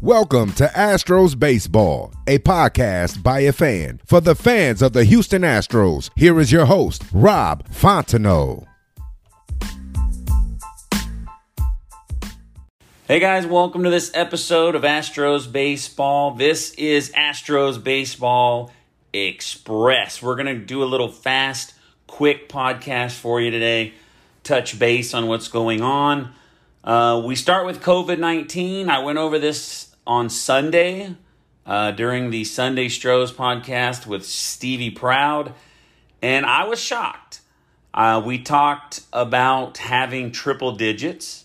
Welcome to Astros Baseball, a podcast by a fan for the fans of the Houston Astros. Here is your host, Rob Fontenot. Hey guys, welcome to this episode of Astros Baseball. This is Astros Baseball Express. We're going to do a little fast, quick podcast for you today, touch base on what's going on. Uh, we start with COVID 19. I went over this on Sunday uh, during the Sunday Stros podcast with Stevie Proud, and I was shocked. Uh, we talked about having triple digits,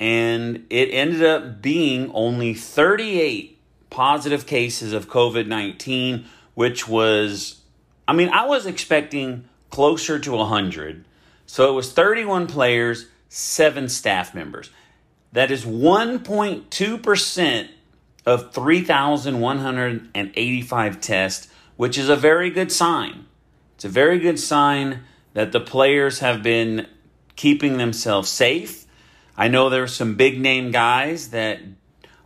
and it ended up being only 38 positive cases of COVID 19, which was, I mean, I was expecting closer to 100. So it was 31 players, seven staff members. That is 1.2% of 3,185 tests, which is a very good sign. It's a very good sign that the players have been keeping themselves safe. I know there are some big name guys that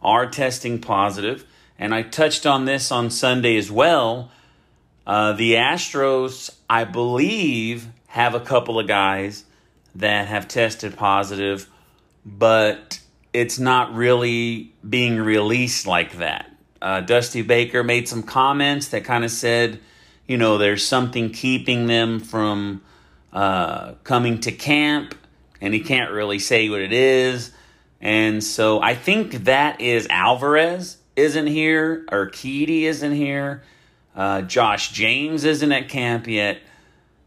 are testing positive, and I touched on this on Sunday as well. Uh, the Astros, I believe, have a couple of guys that have tested positive but it's not really being released like that. Uh, Dusty Baker made some comments that kind of said, you know, there's something keeping them from uh, coming to camp, and he can't really say what it is. And so I think that is Alvarez isn't here, or Urquidy isn't here, uh, Josh James isn't at camp yet.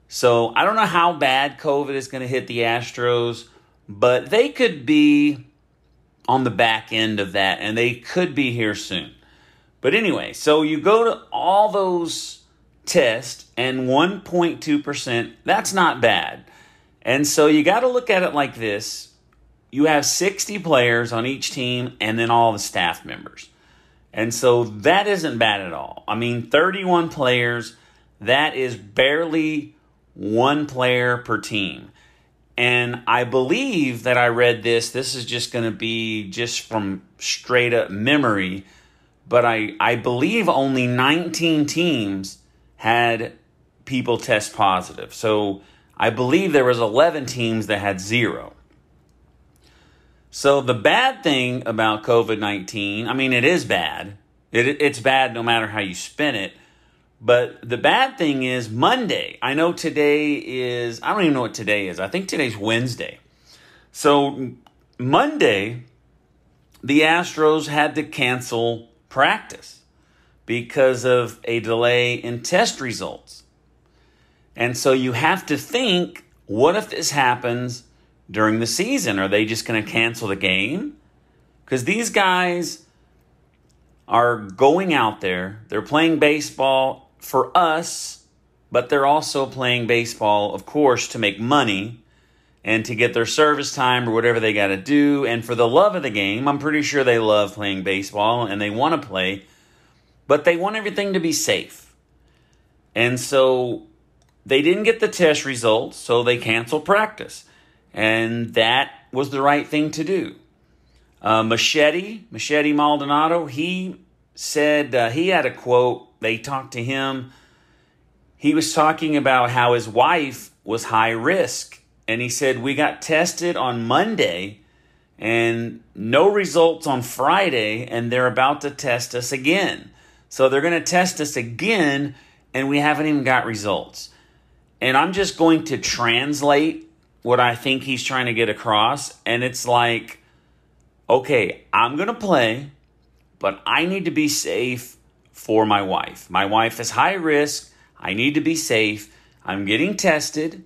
So I don't know how bad COVID is going to hit the Astros but they could be on the back end of that and they could be here soon. But anyway, so you go to all those tests and 1.2%, that's not bad. And so you got to look at it like this you have 60 players on each team and then all the staff members. And so that isn't bad at all. I mean, 31 players, that is barely one player per team. And I believe that I read this. This is just going to be just from straight up memory. But I, I believe only 19 teams had people test positive. So I believe there was 11 teams that had zero. So the bad thing about COVID-19, I mean, it is bad. It, it's bad no matter how you spin it. But the bad thing is Monday. I know today is, I don't even know what today is. I think today's Wednesday. So Monday, the Astros had to cancel practice because of a delay in test results. And so you have to think what if this happens during the season? Are they just going to cancel the game? Because these guys are going out there, they're playing baseball for us, but they're also playing baseball, of course, to make money and to get their service time or whatever they got to do. And for the love of the game, I'm pretty sure they love playing baseball and they want to play, but they want everything to be safe. And so they didn't get the test results, so they canceled practice. And that was the right thing to do. Uh, Machete, Machete Maldonado, he said, uh, he had a quote they talked to him. He was talking about how his wife was high risk. And he said, We got tested on Monday, and no results on Friday, and they're about to test us again. So they're going to test us again, and we haven't even got results. And I'm just going to translate what I think he's trying to get across, and it's like, okay, I'm going to play, but I need to be safe for my wife. My wife is high risk. I need to be safe. I'm getting tested,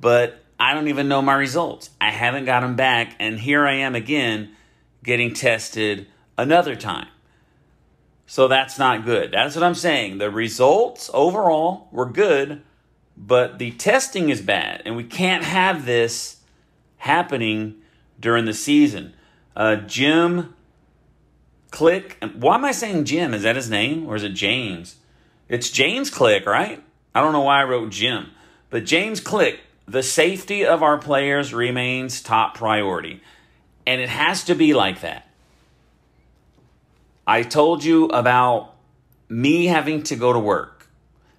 but I don't even know my results. I haven't got them back, and here I am again getting tested another time. So that's not good. That's what I'm saying. The results overall were good, but the testing is bad, and we can't have this happening during the season. Uh, Jim Click. Why am I saying Jim? Is that his name or is it James? It's James Click, right? I don't know why I wrote Jim, but James Click the safety of our players remains top priority. And it has to be like that. I told you about me having to go to work.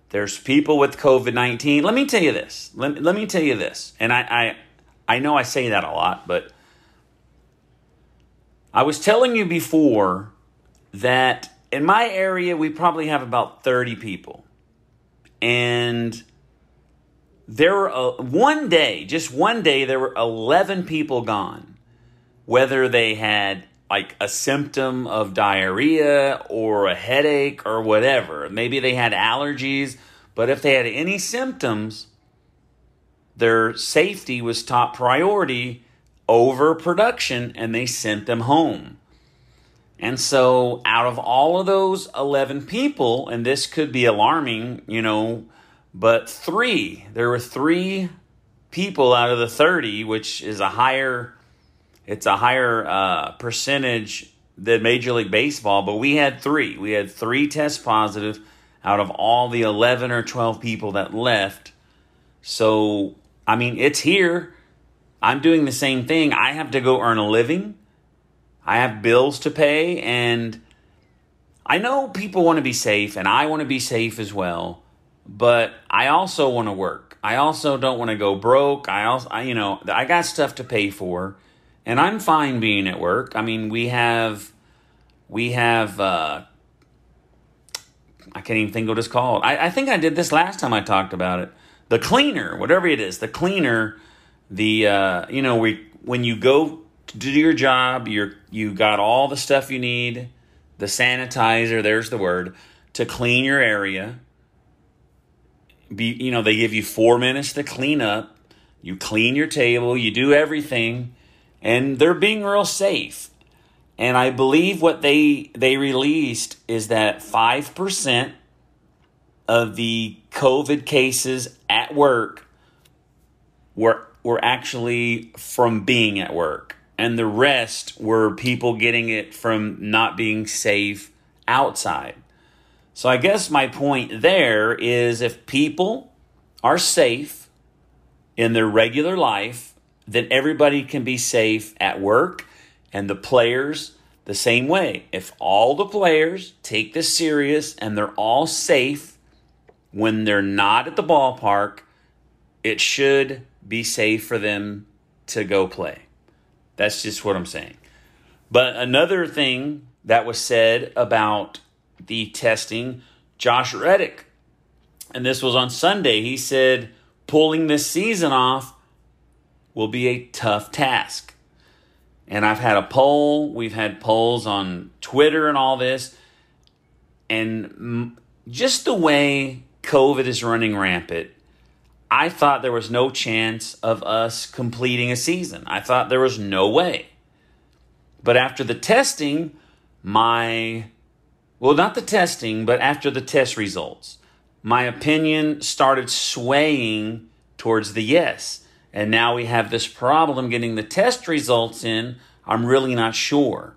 There's people with COVID 19. Let me tell you this. Let, let me tell you this. And I, I, I know I say that a lot, but I was telling you before that in my area, we probably have about 30 people. And there were uh, one day, just one day, there were 11 people gone. Whether they had like a symptom of diarrhea or a headache or whatever, maybe they had allergies, but if they had any symptoms, their safety was top priority over production and they sent them home. And so, out of all of those 11 people, and this could be alarming, you know, but three, there were three people out of the 30, which is a higher, it's a higher uh, percentage than Major League Baseball. But we had three. We had three test positive out of all the 11 or 12 people that left. So, I mean, it's here. I'm doing the same thing. I have to go earn a living. I have bills to pay. And I know people want to be safe, and I want to be safe as well but I also want to work. I also don't want to go broke. I also, I, you know, I got stuff to pay for, and I'm fine being at work. I mean, we have, we have, uh, I can't even think what it's called. I, I think I did this last time I talked about it. The cleaner, whatever it is, the cleaner, the, uh, you know, we, when you go to do your job, you're, you got all the stuff you need, the sanitizer, there's the word, to clean your area. Be you know they give you four minutes to clean up. You clean your table you do everything and they're being real safe. And i believe what they they released is that 5% of the covid cases at work were were actually from being at work and the rest were people getting it from not being safe outside so I guess my point there is if people are safe in their regular life, then everybody can be safe at work and the players the same way. If all the players take this serious and they're all safe when they're not at the ballpark, it should be safe for them to go play. That's just what I'm saying. But another thing that was said about the testing, Josh Reddick. And this was on Sunday. He said pulling this season off will be a tough task. And I've had a poll, we've had polls on Twitter and all this. And just the way COVID is running rampant, I thought there was no chance of us completing a season. I thought there was no way. But after the testing, my well, not the testing, but after the test results, my opinion started swaying towards the yes. And now we have this problem getting the test results in. I'm really not sure.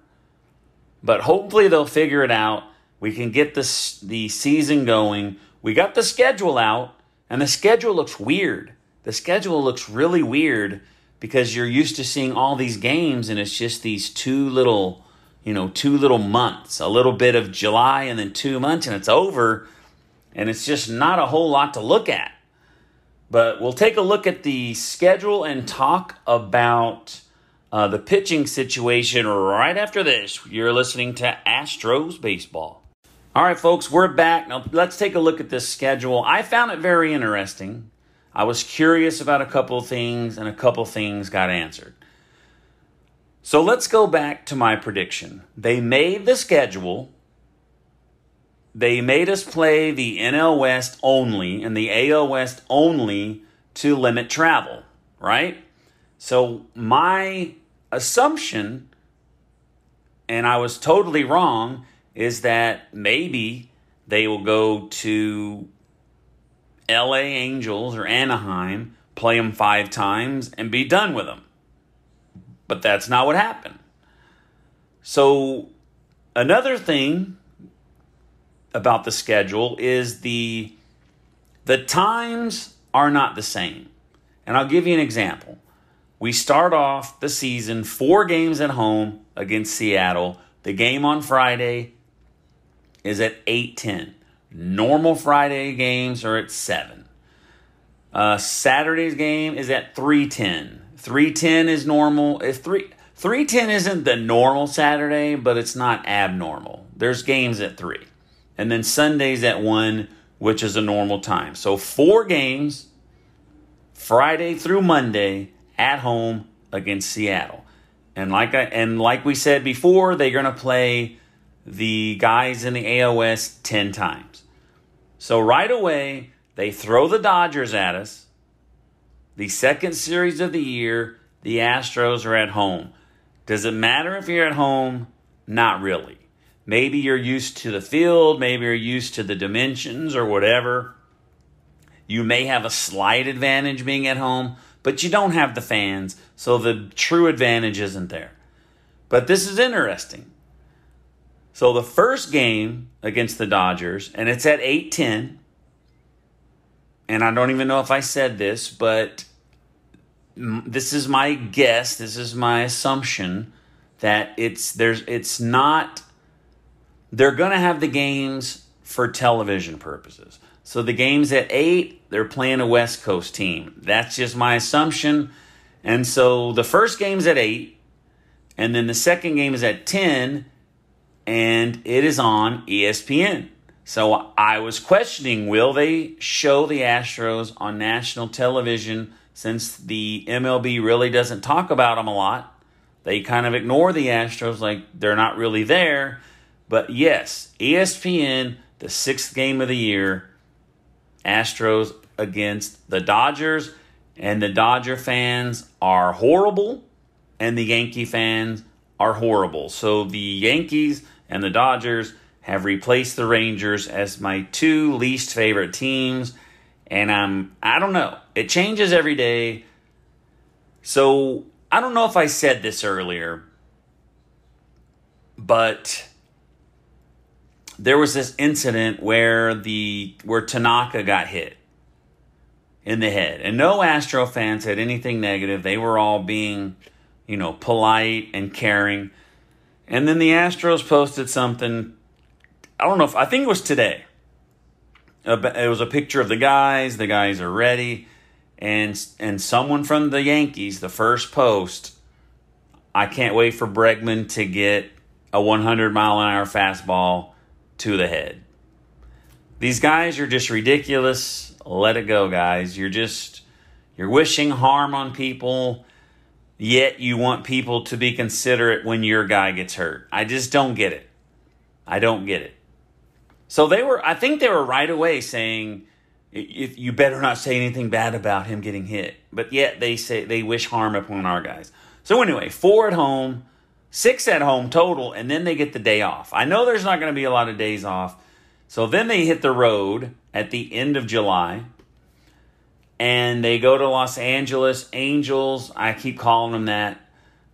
But hopefully they'll figure it out. We can get this, the season going. We got the schedule out, and the schedule looks weird. The schedule looks really weird because you're used to seeing all these games, and it's just these two little you know, two little months, a little bit of July and then two months, and it's over. And it's just not a whole lot to look at. But we'll take a look at the schedule and talk about uh, the pitching situation right after this. You're listening to Astros Baseball. All right, folks, we're back. Now, let's take a look at this schedule. I found it very interesting. I was curious about a couple things, and a couple things got answered. So let's go back to my prediction. They made the schedule. They made us play the NL West only and the AL West only to limit travel, right? So my assumption, and I was totally wrong, is that maybe they will go to LA Angels or Anaheim, play them five times, and be done with them. But that's not what happened. So, another thing about the schedule is the the times are not the same. And I'll give you an example. We start off the season four games at home against Seattle. The game on Friday is at 8:10. Normal Friday games are at 7. Uh, Saturday's game is at 3:10. 3:10 is normal. If 3 310 isn't the normal Saturday, but it's not abnormal. There's games at 3. And then Sunday's at 1, which is a normal time. So four games Friday through Monday at home against Seattle. And like I and like we said before, they're going to play the guys in the AL West 10 times. So right away, they throw the Dodgers at us. The second series of the year, the Astros are at home. Does it matter if you're at home? Not really. Maybe you're used to the field, maybe you're used to the dimensions or whatever. You may have a slight advantage being at home, but you don't have the fans, so the true advantage isn't there. But this is interesting. So the first game against the Dodgers, and it's at 8:10, and I don't even know if I said this, but this is my guess, this is my assumption that it's there's it's not they're going to have the games for television purposes. So the game's at 8, they're playing a West Coast team. That's just my assumption. And so the first game's at 8, and then the second game is at 10, and it is on ESPN. So I was questioning will they show the Astros on national television since the MLB really doesn't talk about them a lot? They kind of ignore the Astros like they're not really there. But yes, ESPN, the sixth game of the year, Astros against the Dodgers, and the Dodger fans are horrible, and the Yankee fans are horrible. So the Yankees and the Dodgers have replaced the Rangers as my two least favorite teams, and I'm I don't know. It changes every day. So I don't know if I said this earlier, but there was this incident where the where Tanaka got hit in the head. And no Astro fans had anything negative. They were all being, you know, polite and caring. And then the Astros posted something I don't know if I think it was today. It was a picture of the guys. The guys are ready, and and someone from the Yankees, the first post. I can't wait for Bregman to get a 100 mile an hour fastball to the head. These guys are just ridiculous. Let it go, guys. You're just you're wishing harm on people, yet you want people to be considerate when your guy gets hurt. I just don't get it. I don't get it. So they were I think they were right away saying if you better not say anything bad about him getting hit. But yet they say they wish harm upon our guys. So anyway, four at home, six at home total, and then they get the day off. I know there's not going to be a lot of days off. So then they hit the road at the end of July and they go to Los Angeles Angels. I keep calling them that.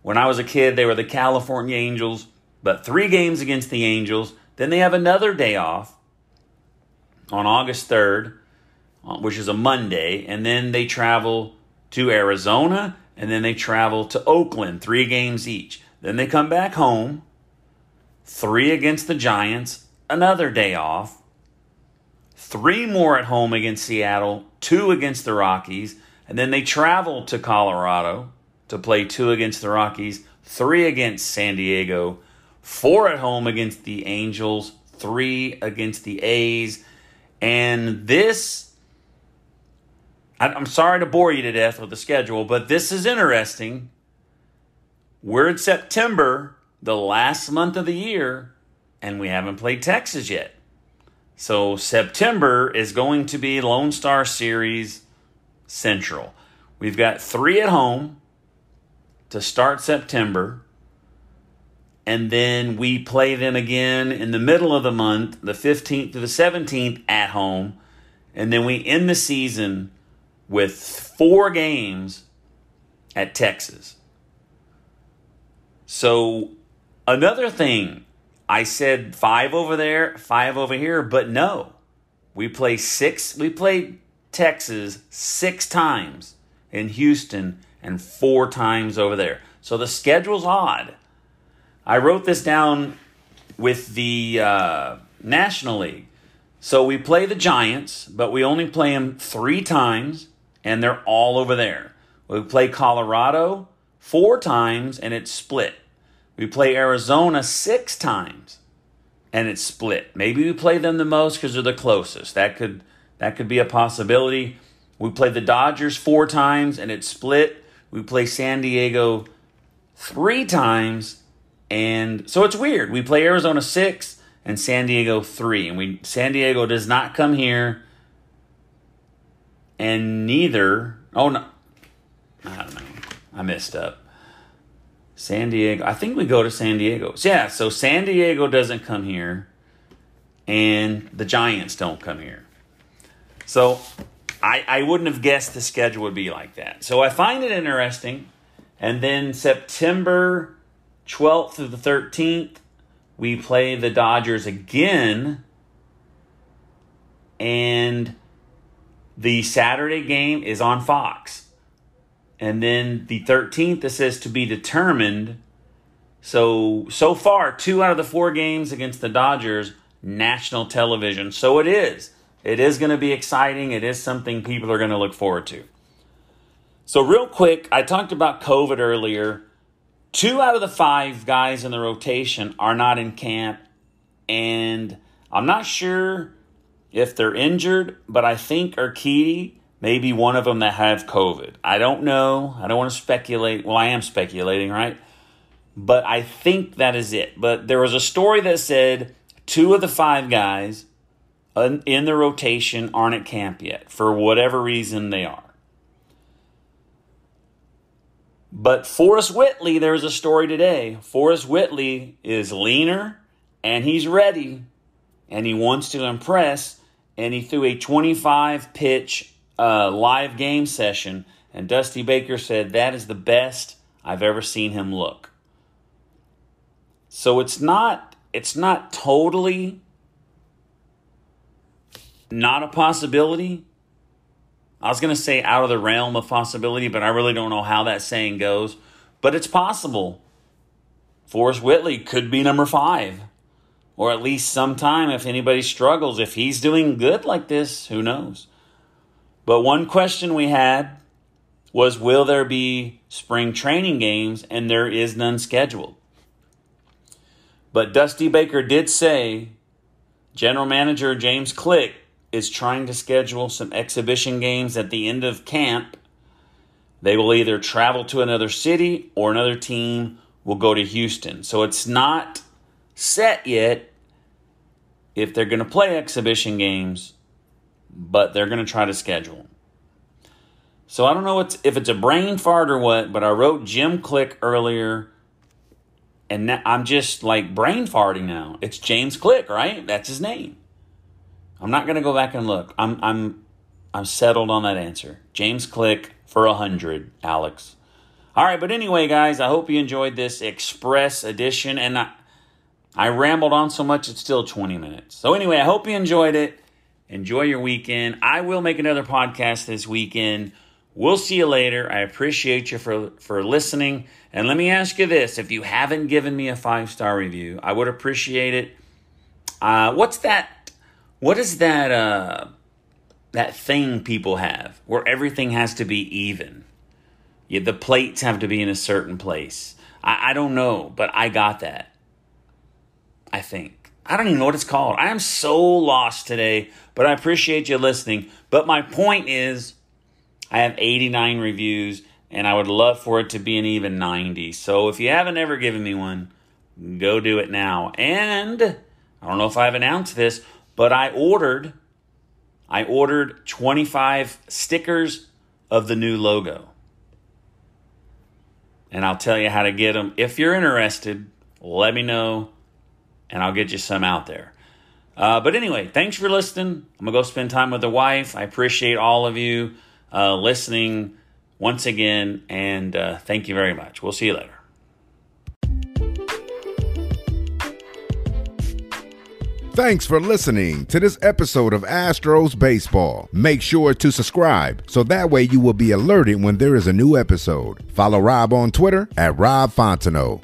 When I was a kid, they were the California Angels, but three games against the Angels. Then they have another day off on August 3rd, uh, which is a Monday, and then they travel to Arizona and then they travel to Oakland, three games each. Then they come back home, three against the Giants, another day off, three more at home against Seattle, two against the Rockies, and then they travel to Colorado, to play two against the Rockies, three against San Diego, four at home against the Angels, three against the A's. And this, I'm sorry to bore you to death with the schedule, but this is interesting. We're in September, the last month of the year, and we haven't played Texas yet. So September is going to be Lone Star Series Central. We've got three at home to start September. And then we play them again in the middle of the month, the 15th to the 17th at home. And then we end the season with four games at Texas. So, another thing, I said five over there, five over here, but no. We play six, we played Texas six times in Houston and four times over there. So the schedule's odd. I wrote this down with the uh, National League. So we play the Giants, but we only play them three times, and they're all over there. We play Colorado four times, and it's split. We play Arizona six times, and it's split. Maybe we play them the most because they're the closest. That could that could be a possibility. We play the Dodgers four times, and it's split. We play San Diego three times, and so it's weird. We play Arizona six and San Diego three, and we San Diego does not come here, and neither. Oh no, I don't know. I messed up. San Diego. I think we go to San Diego. Yeah, so San Diego doesn't come here, and the Giants don't come here. So I, I wouldn't have guessed the schedule would be like that. So I find it interesting. And then September 12th through the 13th, we play the Dodgers again. And the Saturday game is on Fox. And then the 13th, it says to be determined. So, so far, two out of the four games against the Dodgers, national television. So it is. It is going to be exciting. It is something people are going to look forward to. So, real quick, I talked about COVID earlier. Two out of the five guys in the rotation are not in camp, and I'm not sure if they're injured, but I think Urquidy may be one of them that have COVID. I don't know. I don't want to speculate. Well, I am speculating, right? But I think that is it. But there was a story that said two of the five guys in the rotation aren't at camp yet for whatever reason they are. But Forrest Whitley, there's a story today. Forrest Whitley is leaner and he's ready and he wants to impress. And he threw a 25 pitch uh, live game session. And Dusty Baker said that is the best I've ever seen him look. So it's not it's not totally not a possibility. I was going to say out of the realm of possibility, but I really don't know how that saying goes. But it's possible. Forrest Whitley could be number five. Or at least sometime if anybody struggles. If he's doing good like this, who knows? But one question we had was Will there be spring training games? And there is none scheduled. But Dusty Baker did say, General Manager James Click is trying to schedule some exhibition games at the end of camp. They will either travel to another city or another team will go to Houston. So it's not set yet if they're going to play exhibition games, but they're going to try to schedule So I don't know if it's a brain fart or what, but I wrote Jim Click earlier, and I'm just like brain farting now. It's James Click, right? That's his name. I'm not going to go back and look. I'm I'm I'm settled on that answer. James Click for a hundred, Alex. All right, but anyway, guys, I hope you enjoyed this express edition, and I, I rambled on so much it's still 20 minutes. So anyway, I hope you enjoyed it. Enjoy your weekend. I will make another podcast this weekend. We'll see you later. I appreciate you for for listening. And let me ask you this: if you haven't given me a five star review, I would appreciate it. Uh, what's that what is that uh that thing people have where everything has to be even? Yeah, the plates have to be in a certain place. I, I don't know, but I got that. I think. I don't even know what it's called. I am so lost today, but I appreciate you listening. But my point is, I have 89 reviews, and I would love for it to be an even 90. So if you haven't ever given me one, go do it now. And I don't know if I've announced this, but I ordered I ordered 25 stickers of the new logo. And I'll tell you how to get them. If you're interested, let me know and I'll get you some out there. Uh, but anyway, thanks for listening. I'm going to go spend time with the wife. I appreciate all of you uh, listening once again, and uh, thank you very much. We'll see you later. Thanks for listening to this episode of Astros Baseball. Make sure to subscribe so that way you will be alerted when there is a new episode. Follow Rob on Twitter at Rob Fontenot.